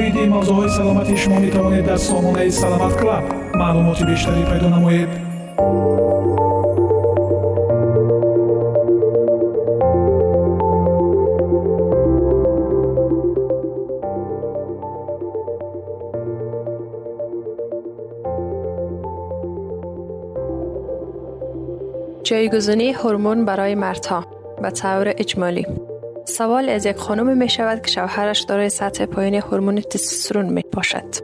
оиди мавзӯъҳои саломатии шумо метавонед дар сомонаи саломат клаб маълумоти бештарӣ пайдо намоед جایگزینی هورمون برای مردها به طور اجمالی سوال از یک خانم می شود که شوهرش دارای سطح پایین هورمون تستوسترون می باشد.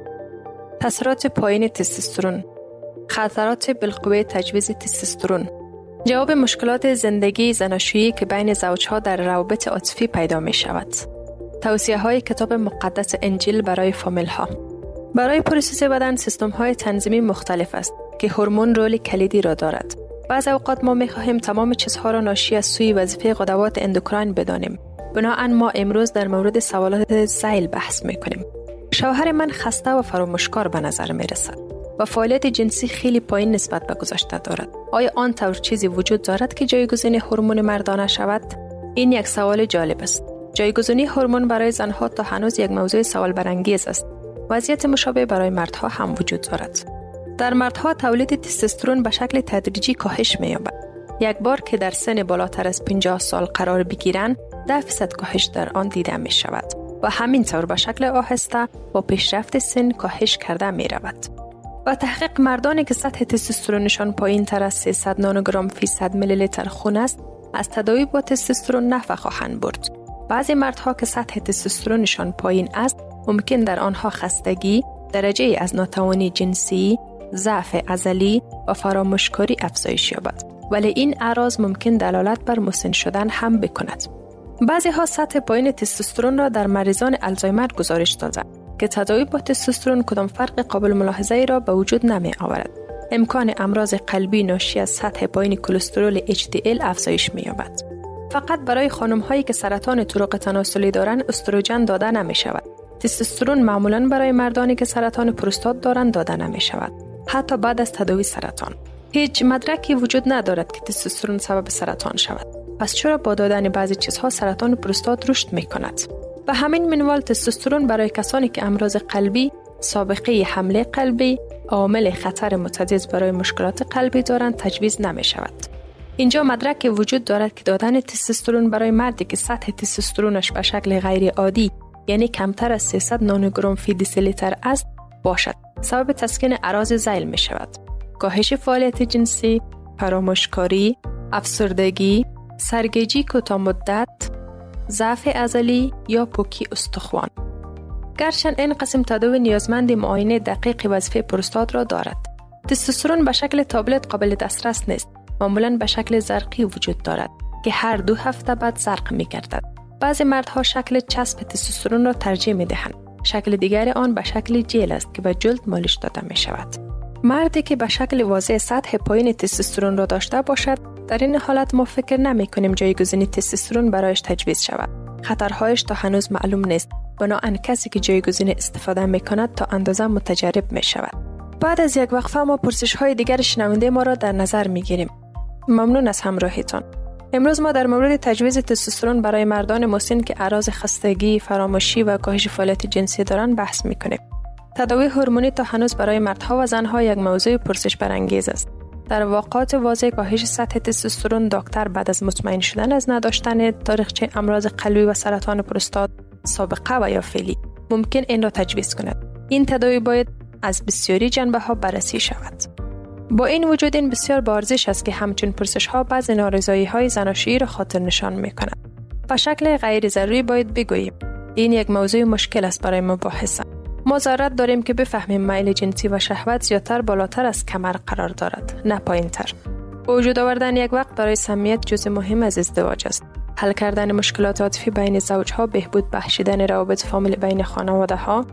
تاثیرات پایین تستوسترون خطرات بالقوه تجویز تستوسترون جواب مشکلات زندگی زناشویی که بین زوجها در روابط عاطفی پیدا می شود. توصیه های کتاب مقدس انجیل برای فامیل ها برای process بدن سیستم های تنظیمی مختلف است که هورمون رول کلیدی را دارد. بعض اوقات ما می خواهیم تمام چیزها را ناشی از سوی وظیفه قدوات اندوکراین بدانیم. بناهن ما امروز در مورد سوالات زیل بحث می کنیم. شوهر من خسته و فراموشکار به نظر می رسد و فعالیت جنسی خیلی پایین نسبت به گذشته دارد. آیا آن طور چیزی وجود دارد که جایگزین هورمون مردانه شود؟ این یک سوال جالب است. جایگزینی هورمون برای زنها تا هنوز یک موضوع سوال برانگیز است. وضعیت مشابه برای مردها هم وجود دارد. در مردها تولید تستوسترون به شکل تدریجی کاهش می یابد. یک بار که در سن بالاتر از 50 سال قرار بگیرند، ده فیصد کاهش در آن دیده می شود و همین طور به شکل آهسته با پیشرفت سن کاهش کرده می رود. و تحقیق مردانی که سطح تستوسترونشان پایین تر از 300 نانوگرام فی صد میلی لیتر خون است از تداوی با تستوسترون نفع خواهند برد. بعضی مردها که سطح تستوسترونشان پایین است ممکن در آنها خستگی، درجه از ناتوانی جنسی، ضعف عضلی و فراموشکاری افزایش یابد. ولی این اعراض ممکن دلالت بر مسن شدن هم بکند. بعضی ها سطح پایین تستوسترون را در مریضان الزایمر گزارش دادند که تداوی با تستوسترون کدام فرق قابل ملاحظه ای را به وجود نمی آورد. امکان امراض قلبی ناشی از سطح پایین کلسترول HDL افزایش می یابد. فقط برای خانم هایی که سرطان طرق تناسلی دارند استروژن داده نمی شود. تستوسترون معمولا برای مردانی که سرطان پروستات دارند داده نمی شود. حتی بعد از تداوی سرطان. هیچ مدرکی وجود ندارد که تستوسترون سبب سرطان شود. پس چرا با دادن بعضی چیزها سرطان پروستات رشد می کند؟ و همین منوال تستوسترون برای کسانی که امراض قلبی، سابقه حمله قلبی، عامل خطر متعدد برای مشکلات قلبی دارند تجویز نمی شود. اینجا مدرک وجود دارد که دادن تستوسترون برای مردی که سطح تستوسترونش به شکل غیر عادی یعنی کمتر از 300 نانوگرم فی دیسیلیتر است باشد سبب تسکین عراض زیل می شود کاهش فعالیت جنسی فراموشکاری افسردگی سرگیجی کوتاه ضعف ازلی یا پوکی استخوان. گرچند این قسم تداوی نیازمند معاینه دقیق وظیفه پروستات را دارد. تستوسترون به شکل تابلت قابل دسترس نیست. معمولا به شکل زرقی وجود دارد که هر دو هفته بعد زرق می گردد بعضی مردها شکل چسب تستوسترون را ترجیح می دهند شکل دیگر آن به شکل جیل است که به جلد مالش داده می شود مردی که به شکل واضح سطح پایین تستوسترون را داشته باشد در این حالت ما فکر نمی کنیم جایگزینی تستوسترون برایش تجویز شود. خطرهایش تا هنوز معلوم نیست. بنابراین کسی که جایگزین استفاده می کند تا اندازه متجرب می شود بعد از یک وقفه ما پرسش های دیگر شنونده ما را در نظر می گیریم ممنون از همراهیتان. امروز ما در مورد تجویز تستوسترون برای مردان مسن که اعراض خستگی، فراموشی و کاهش فعالیت جنسی دارند بحث می‌کنیم. تداوی هورمونی تا هنوز برای مردها و زنها یک موضوع پرسش برانگیز است. در واقعات واضح کاهش سطح تستوسترون دکتر بعد از مطمئن شدن از نداشتن تاریخچه امراض قلبی و سرطان پروستات سابقه و یا فعلی ممکن این را تجویز کند. این تداوی باید از بسیاری جنبه ها بررسی شود. با این وجود این بسیار بارزش است که همچون پرسش ها بعض نارضایی های زناشویی را خاطر نشان می کند. به شکل غیر ضروری باید بگوییم این یک موضوع مشکل است برای مباحثه. ما ضرورت داریم که بفهمیم میل جنسی و شهوت زیادتر بالاتر از کمر قرار دارد نه پایینتر. وجود آوردن یک وقت برای سمیت جز مهم از ازدواج است. حل کردن مشکلات عاطفی بین زوجها بهبود بخشیدن روابط فامیل بین خانواده ها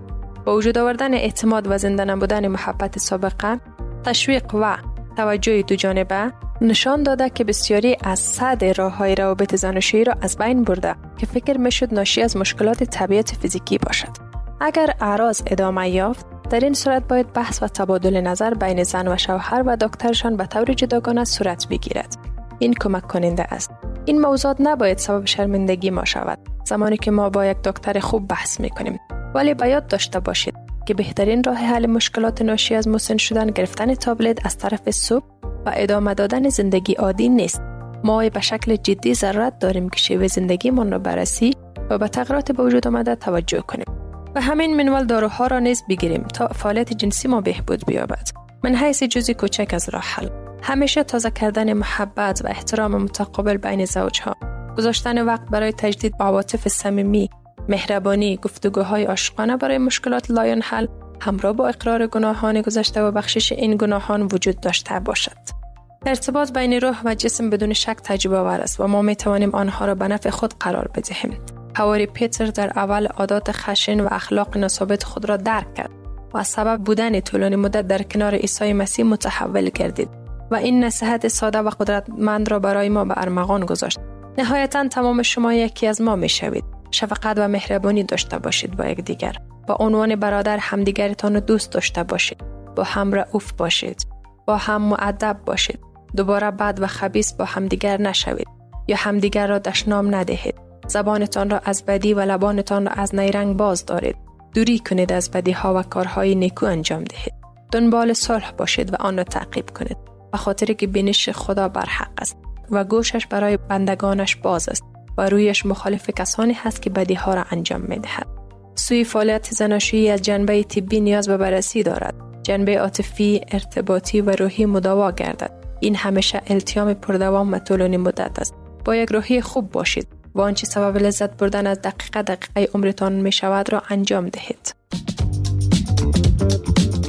با وجود آوردن اعتماد و زنده نبودن محبت سابقه تشویق و توجه دو جانبه نشان داده که بسیاری از صد راه های روابط زناشویی را از بین برده که فکر می‌شد ناشی از مشکلات طبیعت فیزیکی باشد اگر اعراض ادامه یافت در این صورت باید بحث و تبادل نظر بین زن و شوهر و دکترشان به طور جداگانه صورت بگیرد. این کمک کننده است. این موضوعات نباید سبب شرمندگی ما شود. زمانی که ما با یک دکتر خوب بحث می کنیم ولی باید داشته باشید که بهترین راه حل مشکلات ناشی از مسن شدن گرفتن تابلت از طرف صبح و ادامه دادن زندگی عادی نیست. ما به شکل جدی ضرورت داریم که شیوه زندگیمان را بررسی و به تغییرات به وجود آمده توجه کنیم. و همین منوال داروها را نیز بگیریم تا فعالیت جنسی ما بهبود بیابد من حیث جزی کوچک از راه حل همیشه تازه کردن محبت و احترام متقابل بین زوجها گذاشتن وقت برای تجدید عواطف صمیمی مهربانی گفتگوهای عاشقانه برای مشکلات لاین حل همراه با اقرار گناهان گذشته و بخشش این گناهان وجود داشته باشد. ارتباط بین روح و جسم بدون شک تجربه آور است و ما می توانیم آنها را به نفع خود قرار بدهیم. حواری پیتر در اول عادات خشن و اخلاق ناثابت خود را درک کرد و سبب بودن طولانی مدت در کنار عیسی مسیح متحول گردید و این نصیحت ساده و قدرتمند را برای ما به ارمغان گذاشت. نهایتا تمام شما یکی از ما می شوید. شفقت و مهربانی داشته باشید با یکدیگر. با عنوان برادر همدیگرتان رو دوست داشته باشید. با هم رعوف باشید. با هم معدب باشید. دوباره بد و خبیس با همدیگر نشوید. یا همدیگر را دشنام ندهید. زبانتان را از بدی و لبانتان را از نیرنگ باز دارید دوری کنید از بدی ها و کارهای نیکو انجام دهید دنبال صلح باشید و آن را تعقیب کنید به خاطر که بینش خدا بر حق است و گوشش برای بندگانش باز است و رویش مخالف کسانی هست که بدی ها را انجام می دهد. سوی فعالیت زناشویی از جنبه طبی نیاز به بررسی دارد. جنبه عاطفی، ارتباطی و روحی مداوا گردد. این همیشه التیام پردوام و طولانی مدت است. با یک روحی خوب باشید و آنچه سبب لذت بردن از دقیقه دقیقه عمرتان می شود را انجام دهید.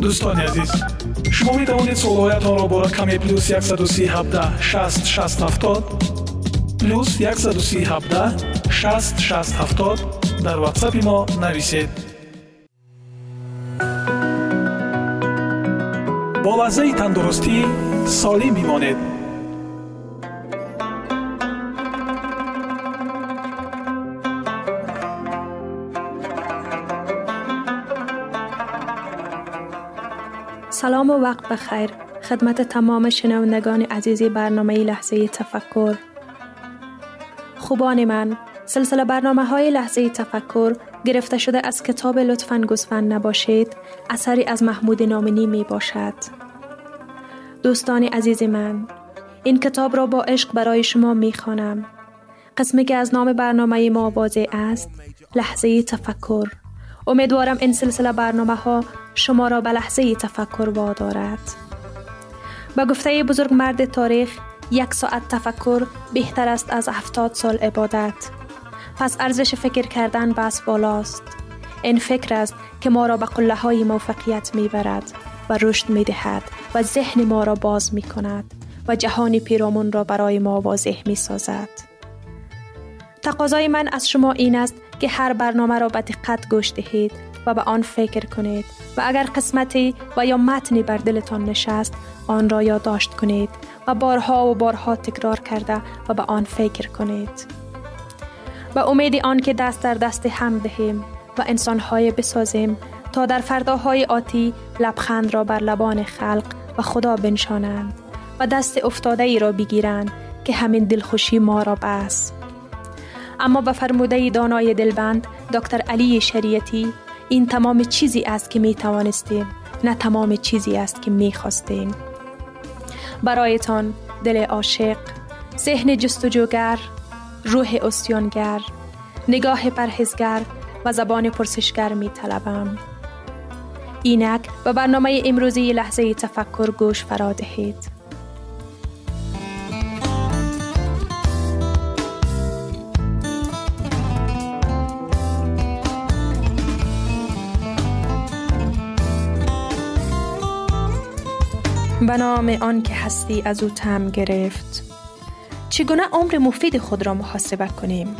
دوستان عزیز شما می توانید ما را با رقم پلوس 137 60 60 70 پلوس 137 60 60 70 در واتساپ ما نویسید با لحظه تندرستی سالم بمانید سلام و وقت بخیر. خدمت تمام شنوندگان عزیز برنامه لحظه تفکر. خوبان من سلسله برنامه های لحظه تفکر گرفته شده از کتاب لطفا گسفند نباشید. اثری از محمود نامنی می باشد. دوستان عزیز من این کتاب را با عشق برای شما می خوانم. قسمی که از نام برنامه ما واضح است لحظه تفکر. امیدوارم این سلسله برنامه ها شما را به لحظه تفکر وادارد. به گفته بزرگ مرد تاریخ یک ساعت تفکر بهتر است از هفتاد سال عبادت. پس ارزش فکر کردن بس بالاست. این فکر است که ما را به قله های موفقیت می برد و رشد می دهد و ذهن ما را باز می کند و جهان پیرامون را برای ما واضح می سازد. تقاضای من از شما این است که هر برنامه را به دقت گوش دهید و به آن فکر کنید و اگر قسمتی و یا متنی بر دلتان نشست آن را یادداشت کنید و بارها و بارها تکرار کرده و به آن فکر کنید. و امید آن که دست در دست هم دهیم و انسانهای بسازیم تا در فرداهای آتی لبخند را بر لبان خلق و خدا بنشانند و دست افتاده ای را بگیرند که همین دلخوشی ما را بس. اما به فرموده دانای دلبند دکتر علی شریعتی این تمام چیزی است که می توانستیم نه تمام چیزی است که می خواستیم برایتان دل عاشق ذهن جستجوگر روح استیانگر نگاه پرهزگر و زبان پرسشگر می طلبم. اینک به برنامه امروزی لحظه تفکر گوش فرا دهید. به نام آن که هستی از او تم گرفت. چگونه عمر مفید خود را محاسبه کنیم؟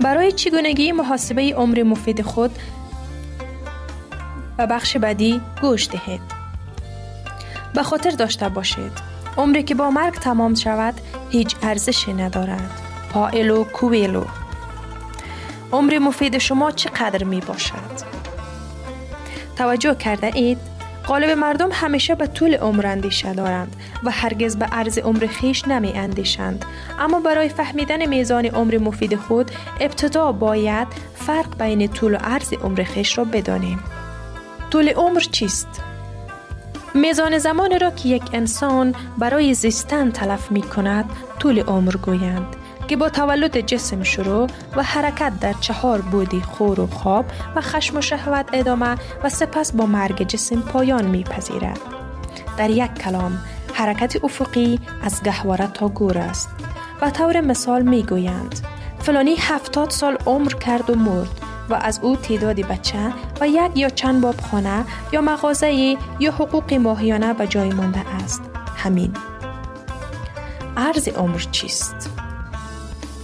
برای چگونگی محاسبه عمر مفید خود به بخش بعدی گوش دهید. به خاطر داشته باشید عمری که با مرگ تمام شود هیچ ارزشی ندارد. پائلو کویلو عمر مفید شما چقدر می باشد توجه کرده اید؟ غالب مردم همیشه به طول عمر اندیشه دارند و هرگز به عرض عمر خیش نمی اندیشند. اما برای فهمیدن میزان عمر مفید خود ابتدا باید فرق بین طول و عرض عمر خیش را بدانیم. طول عمر چیست؟ میزان زمان را که یک انسان برای زیستن تلف می کند طول عمر گویند. که با تولد جسم شروع و حرکت در چهار بودی خور و خواب و خشم و شهوت ادامه و سپس با مرگ جسم پایان میپذیرد. در یک کلام حرکت افقی از گهواره تا گور است و طور مثال می گویند فلانی هفتاد سال عمر کرد و مرد و از او تعداد بچه و یک یا چند باب خانه یا مغازه یا حقوق ماهیانه به جای مانده است همین عرض عمر چیست؟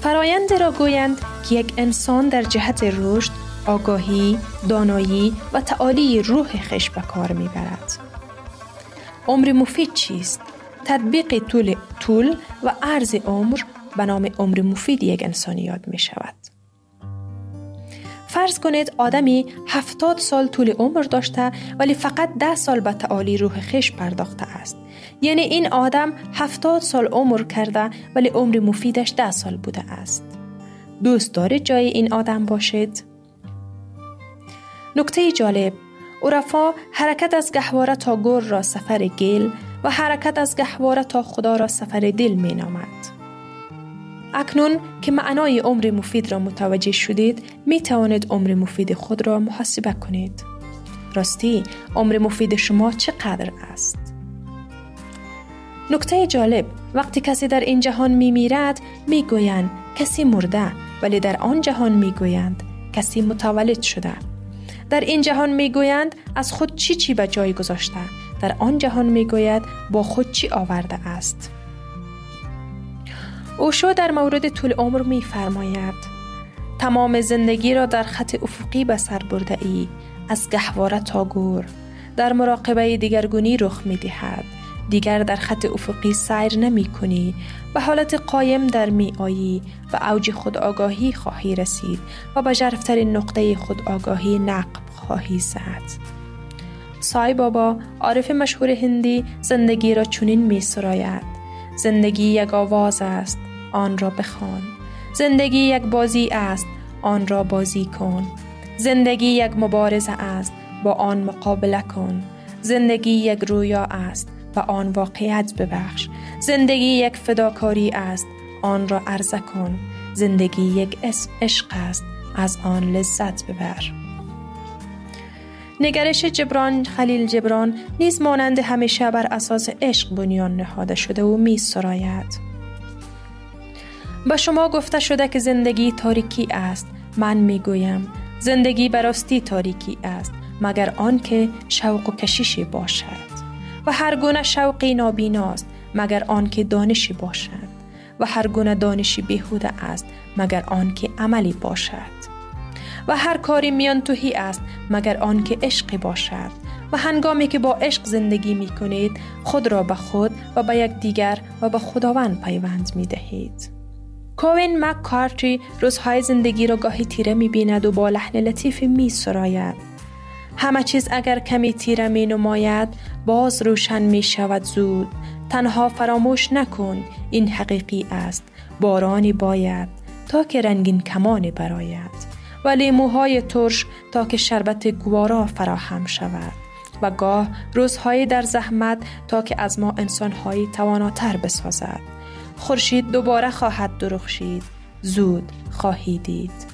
فرایند را گویند که یک انسان در جهت رشد، آگاهی، دانایی و تعالی روح خش به کار می‌برد. عمر مفید چیست؟ تطبیق طول, طول و عرض عمر به نام عمر مفید یک انسان یاد می شود. فرض کنید آدمی هفتاد سال طول عمر داشته ولی فقط ده سال به تعالی روح خش پرداخته است. یعنی این آدم هفتاد سال عمر کرده ولی عمر مفیدش ده سال بوده است. دوست دارید جای این آدم باشید؟ نکته جالب عرفا حرکت از گهواره تا گور را سفر گل و حرکت از گهواره تا خدا را سفر دل می نامد. اکنون که معنای عمر مفید را متوجه شدید می توانید عمر مفید خود را محاسبه کنید. راستی عمر مفید شما چقدر است؟ نکته جالب وقتی کسی در این جهان می میرد می گویند کسی مرده ولی در آن جهان می گویند کسی متولد شده. در این جهان می گویند از خود چی چی به جای گذاشته در آن جهان می گوید با خود چی آورده است. اوشو در مورد طول عمر می فرماید تمام زندگی را در خط افقی به سر برده ای از گهواره تا گور در مراقبه دیگرگونی رخ می دهد دیگر در خط افقی سیر نمی کنی به حالت قایم در می آیی و اوج خود آگاهی خواهی رسید و به جرفترین نقطه خود آگاهی نقب خواهی زد. سای بابا عارف مشهور هندی زندگی را چنین می سراید زندگی یک آواز است آن را بخوان. زندگی یک بازی است آن را بازی کن. زندگی یک مبارزه است با آن مقابله کن. زندگی یک رویا است و آن واقعیت ببخش. زندگی یک فداکاری است. آن را عرضه کن. زندگی یک اسم عشق است. از آن لذت ببر. نگرش جبران خلیل جبران نیز مانند همیشه بر اساس عشق بنیان نهاده شده و می سراید. به شما گفته شده که زندگی تاریکی است. من می گویم زندگی براستی تاریکی است مگر آنکه شوق و کشیشی باشد. و هر گونه شوقی نابیناست مگر آنکه دانشی باشد و هر گونه دانشی بیهوده است مگر آنکه عملی باشد و هر کاری میان توهی است مگر آنکه عشقی باشد و هنگامی که با عشق زندگی می کنید خود را به خود و به یک دیگر و به خداوند پیوند می دهید. کوین مک کارتری روزهای زندگی را گاهی تیره می بیند و با لحن لطیفی می سراید. همه چیز اگر کمی تیره می نماید باز روشن می شود زود. تنها فراموش نکن این حقیقی است. بارانی باید تا که رنگین کمانی براید. و لیموهای ترش تا که شربت گوارا فراهم شود و گاه روزهایی در زحمت تا که از ما انسانهایی تواناتر بسازد خورشید دوباره خواهد درخشید زود خواهی دید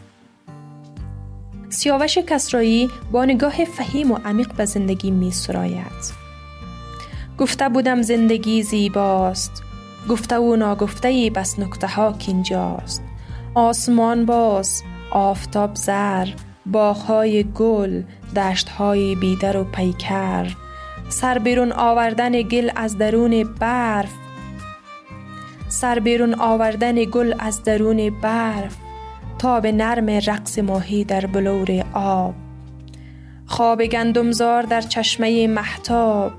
سیاوش کسرایی با نگاه فهیم و عمیق به زندگی می سراید. گفته بودم زندگی زیباست. گفته و ناگفته بس نکته ها کینجاست آسمان باز آفتاب زر باغهای گل دشتهای بیدر و پیکر. سر بیرون آوردن گل از درون برف. سر بیرون آوردن گل از درون برف. تا به نرم رقص ماهی در بلور آب. خواب گندمزار در چشمه محتاب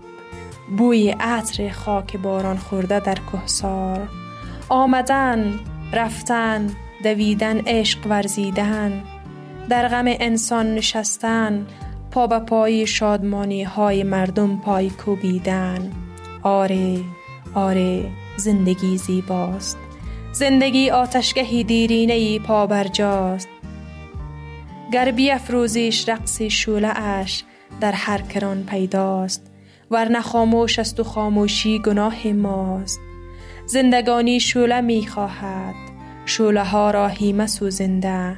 بوی عطر خاک باران خورده در کهسار. آمدن رفتن دویدن عشق ورزیدن. در غم انسان نشستن پا به پای شادمانی های مردم پای کوبیدن. آره آره زندگی زیباست. زندگی آتشگهی دیرینه پا برجاست گر بیافروزیش رقص شوله اش در هر کران پیداست ورنه خاموش است و خاموشی گناه ماست. زندگانی شوله می خواهد شوله ها را هیمه سوزنده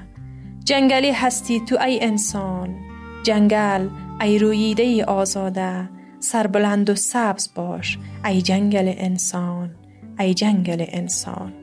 جنگلی هستی تو ای انسان جنگل ای رویده ای آزاده. سربلند و سبز باش ای جنگل انسان ای جنگل انسان.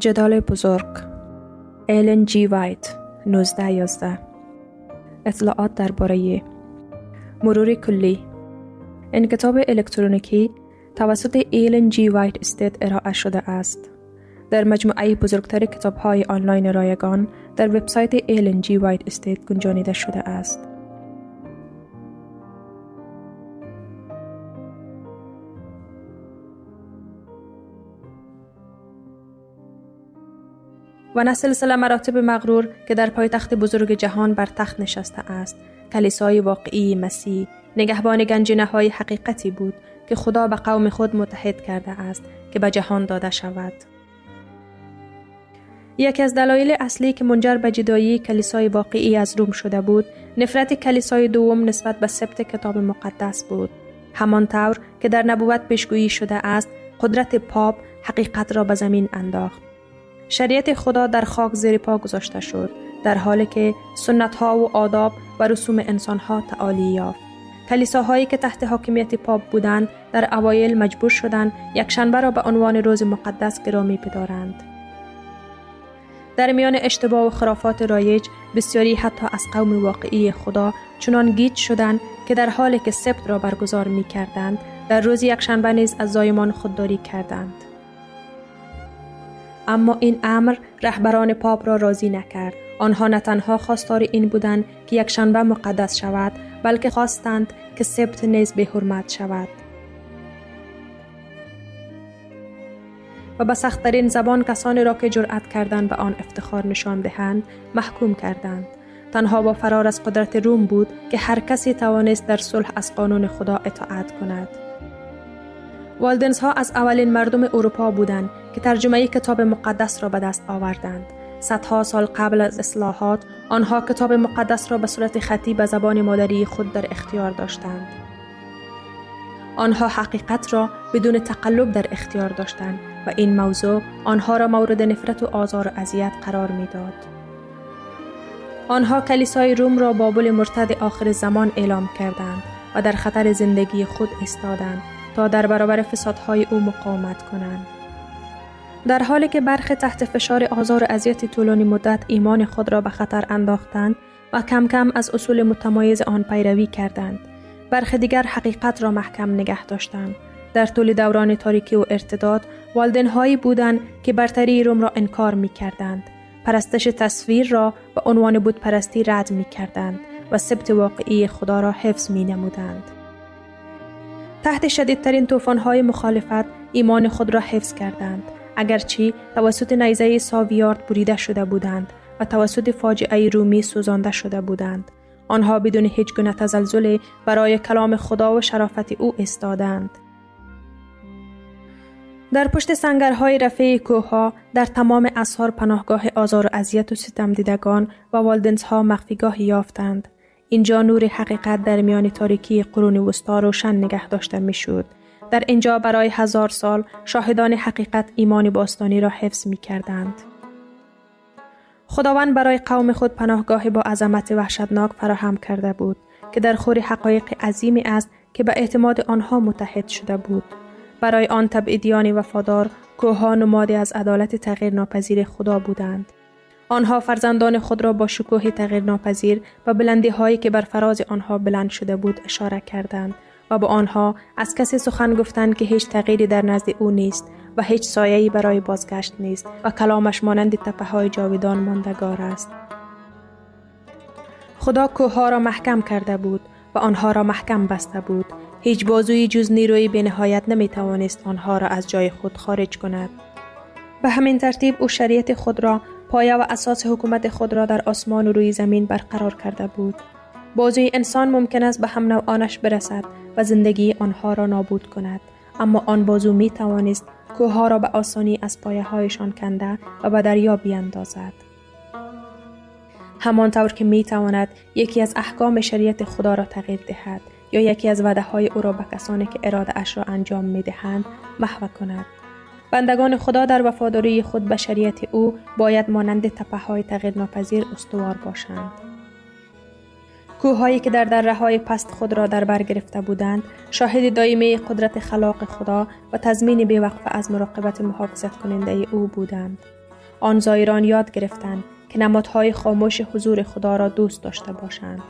جدال بزرگ. Ellen G. White 1911 اطلاعات درباره مرور کلی. این کتاب الکترونیکی توسط Ellen G. White Estate ارائه شده است. در مجموعه بزرگتر کتاب های آنلاین رایگان در وبسایت Ellen G. White Estate گنجانیده شده است. و نه سلسله مراتب مغرور که در پایتخت بزرگ جهان بر تخت نشسته است کلیسای واقعی مسیح نگهبان گنجینه های حقیقتی بود که خدا به قوم خود متحد کرده است که به جهان داده شود. یکی از دلایل اصلی که منجر به جدایی کلیسای واقعی از روم شده بود، نفرت کلیسای دوم نسبت به سبت کتاب مقدس بود. همانطور که در نبوت پیشگویی شده است، قدرت پاپ حقیقت را به زمین انداخت. شریعت خدا در خاک زیر پا گذاشته شد در حالی که سنت ها و آداب و رسوم انسان ها تعالی یافت. کلیساهایی که تحت حاکمیت پاپ بودند در اوایل مجبور شدند یک شنبه را به عنوان روز مقدس گرامی بدارند. در میان اشتباه و خرافات رایج بسیاری حتی از قوم واقعی خدا چنان گیج شدند که در حالی که سبت را برگزار می کردند در روز یکشنبه نیز از زایمان خودداری کردند. اما این امر رهبران پاپ را راضی نکرد. آنها نه تنها خواستار این بودند که یک شنبه مقدس شود بلکه خواستند که سبت نیز به حرمت شود. و به سختترین زبان کسانی را که جرأت کردند به آن افتخار نشان دهند محکوم کردند. تنها با فرار از قدرت روم بود که هر کسی توانست در صلح از قانون خدا اطاعت کند. والدنز ها از اولین مردم اروپا بودند که ترجمه کتاب مقدس را به دست آوردند. صدها سال قبل از اصلاحات آنها کتاب مقدس را به صورت خطی به زبان مادری خود در اختیار داشتند. آنها حقیقت را بدون تقلب در اختیار داشتند و این موضوع آنها را مورد نفرت و آزار و اذیت قرار می‌داد. آنها کلیسای روم را بابل مرتد آخر زمان اعلام کردند و در خطر زندگی خود استادند تا در برابر فسادهای او مقاومت کنند. در حالی که برخی تحت فشار آزار و اذیت طولانی مدت ایمان خود را به خطر انداختند و کم کم از اصول متمایز آن پیروی کردند برخی دیگر حقیقت را محکم نگه داشتند در طول دوران تاریکی و ارتداد والدنهایی بودند که برتری روم را انکار می کردند. پرستش تصویر را به عنوان بود پرستی رد می کردند و سبت واقعی خدا را حفظ می نمودند. تحت شدیدترین های مخالفت ایمان خود را حفظ کردند. اگرچه توسط نیزه ساویارد بریده شده بودند و توسط فاجعه رومی سوزانده شده بودند. آنها بدون هیچ گونه تزلزل برای کلام خدا و شرافت او استادند در پشت سنگرهای رفیع کوه در تمام اسهار پناهگاه آزار و اذیت و ستم دیدگان و والدنزها مخفیگاهی یافتند. اینجا نور حقیقت در میان تاریکی قرون وسطا روشن نگه داشته می‌شد در اینجا برای هزار سال شاهدان حقیقت ایمان باستانی را حفظ می کردند. خداوند برای قوم خود پناهگاه با عظمت وحشتناک فراهم کرده بود که در خور حقایق عظیمی است که به اعتماد آنها متحد شده بود. برای آن تبعیدیان وفادار کوها نمادی از عدالت تغییر ناپذیر خدا بودند. آنها فرزندان خود را با شکوه تغییر ناپذیر و بلندی هایی که بر فراز آنها بلند شده بود اشاره کردند و با آنها از کسی سخن گفتند که هیچ تغییری در نزد او نیست و هیچ سایه‌ای برای بازگشت نیست و کلامش مانند تپه های جاویدان ماندگار است. خدا کوه را محکم کرده بود و آنها را محکم بسته بود. هیچ بازوی جز نیروی به نهایت نمی توانست آنها را از جای خود خارج کند. به همین ترتیب او شریعت خود را پایه و اساس حکومت خود را در آسمان و روی زمین برقرار کرده بود. بازوی انسان ممکن است به هم نوعانش برسد و زندگی آنها را نابود کند. اما آن بازو می توانست کوه را به آسانی از پایه هایشان کنده و به دریا بیاندازد همانطور که می تواند یکی از احکام شریعت خدا را تغییر دهد یا یکی از وعده های او را به کسانی که اراده اش را انجام می دهند محو کند. بندگان خدا در وفاداری خود به شریعت او باید مانند تپه های تغییر ناپذیر استوار باشند. کوههایی که در دره های پست خود را در بر گرفته بودند شاهد دائمه قدرت خلاق خدا و تضمین بیوقفه از مراقبت محافظت کننده او بودند. آن زایران یاد گرفتند که نمادهای خاموش حضور خدا را دوست داشته باشند.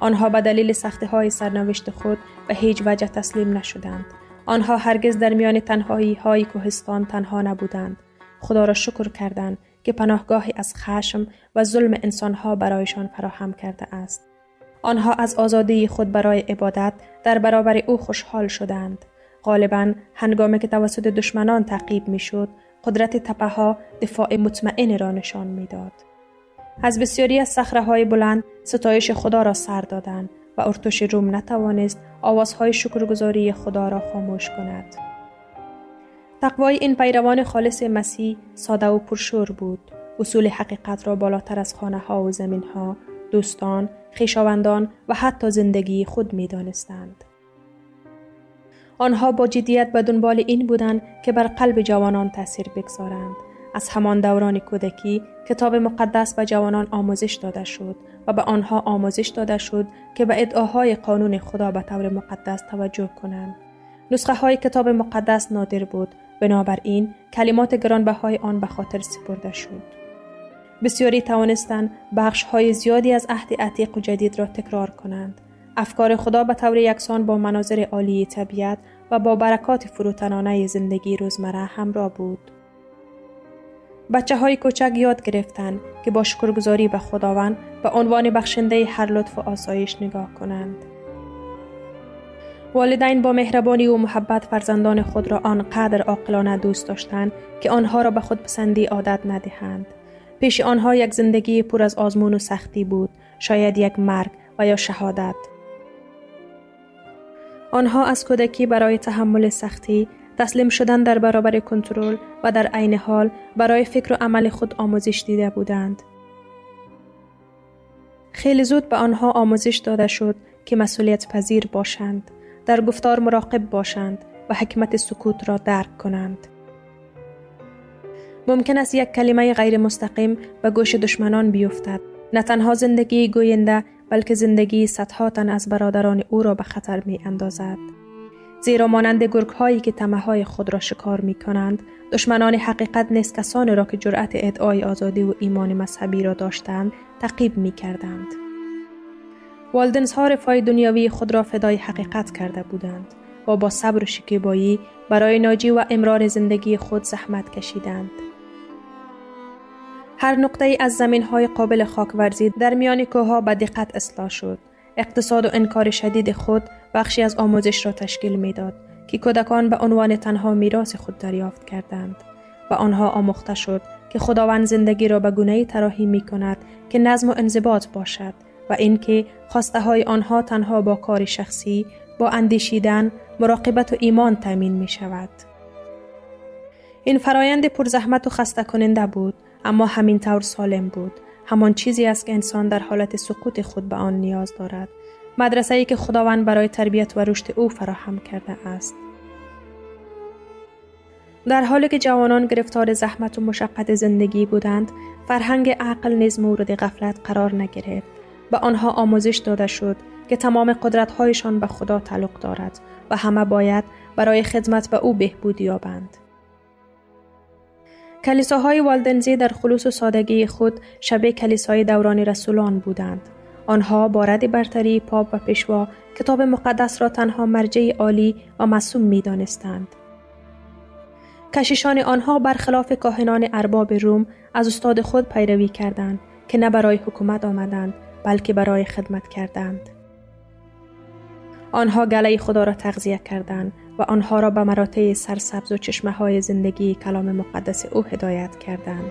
آنها به دلیل سختی های سرنوشت خود به هیچ وجه تسلیم نشدند. آنها هرگز در میان تنهایی های کوهستان تنها نبودند خدا را شکر کردند که پناهگاهی از خشم و ظلم انسانها برایشان فراهم کرده است آنها از آزادی خود برای عبادت در برابر او خوشحال شدند. غالبا هنگامی که توسط دشمنان تعقیب می‌شد قدرت تپه ها دفاع مطمئن را نشان می‌داد. از بسیاری از صخره بلند ستایش خدا را سر دادند و ارتش روم نتوانست آوازهای شکرگزاری خدا را خاموش کند. تقوای این پیروان خالص مسیح ساده و پرشور بود. اصول حقیقت را بالاتر از خانه ها و زمین ها، دوستان، خیشاوندان و حتی زندگی خود می دانستند. آنها با جدیت به دنبال این بودند که بر قلب جوانان تاثیر بگذارند. از همان دوران کودکی کتاب مقدس به جوانان آموزش داده شد و به آنها آموزش داده شد که به ادعاهای قانون خدا به طور مقدس توجه کنند. نسخه های کتاب مقدس نادر بود بنابراین کلمات گرانبهای آن به خاطر سپرده شد. بسیاری توانستند بخش های زیادی از عهد عتیق و جدید را تکرار کنند. افکار خدا به طور یکسان با مناظر عالی طبیعت و با برکات فروتنانه زندگی روزمره همراه بود. بچه های کوچک یاد گرفتند که با شکرگزاری به خداوند به عنوان بخشنده هر لطف و آسایش نگاه کنند. والدین با مهربانی و محبت فرزندان خود را آنقدر عاقلانه دوست داشتند که آنها را به خود پسندی عادت ندهند. پیش آنها یک زندگی پر از آزمون و سختی بود، شاید یک مرگ و یا شهادت. آنها از کودکی برای تحمل سختی تسلیم شدن در برابر کنترل و در عین حال برای فکر و عمل خود آموزش دیده بودند. خیلی زود به آنها آموزش داده شد که مسئولیت پذیر باشند، در گفتار مراقب باشند و حکمت سکوت را درک کنند. ممکن است یک کلمه غیر مستقیم به گوش دشمنان بیفتد نه تنها زندگی گوینده بلکه زندگی صدها تن از برادران او را به خطر می اندازد. زیرا مانند گرگ هایی که تمه های خود را شکار می کنند دشمنان حقیقت نیست کسانی را که جرأت ادعای آزادی و ایمان مذهبی را داشتند تقیب می کردند. والدنز ها رفای دنیاوی خود را فدای حقیقت کرده بودند و با صبر و شکیبایی برای ناجی و امرار زندگی خود زحمت کشیدند. هر نقطه از زمین های قابل خاک ورزید در میان کوه به دقت اصلاح شد. اقتصاد و انکار شدید خود بخشی از آموزش را تشکیل می‌داد که کودکان به عنوان تنها میراث خود دریافت کردند و آنها آموخته شد که خداوند زندگی را به گونه تراحی می کند که نظم و انضباط باشد و اینکه خواسته های آنها تنها با کار شخصی با اندیشیدن مراقبت و ایمان تامین می شود. این فرایند پرزحمت و خسته کننده بود اما همین طور سالم بود همان چیزی است که انسان در حالت سقوط خود به آن نیاز دارد مدرسه ای که خداوند برای تربیت و رشد او فراهم کرده است در حالی که جوانان گرفتار زحمت و مشقت زندگی بودند فرهنگ عقل نیز مورد غفلت قرار نگرفت به آنها آموزش داده شد که تمام قدرتهایشان به خدا تعلق دارد و همه باید برای خدمت به او بهبود یابند کلیساهای والدنزی در خلوص و سادگی خود شبه کلیسای دوران رسولان بودند. آنها با رد برتری پاپ و پیشوا کتاب مقدس را تنها مرجع عالی و مسوم می دانستند. کشیشان آنها برخلاف کاهنان ارباب روم از استاد خود پیروی کردند که نه برای حکومت آمدند بلکه برای خدمت کردند. آنها گله خدا را تغذیه کردند و آنها را به مراتع سرسبز و چشمه های زندگی کلام مقدس او هدایت کردند.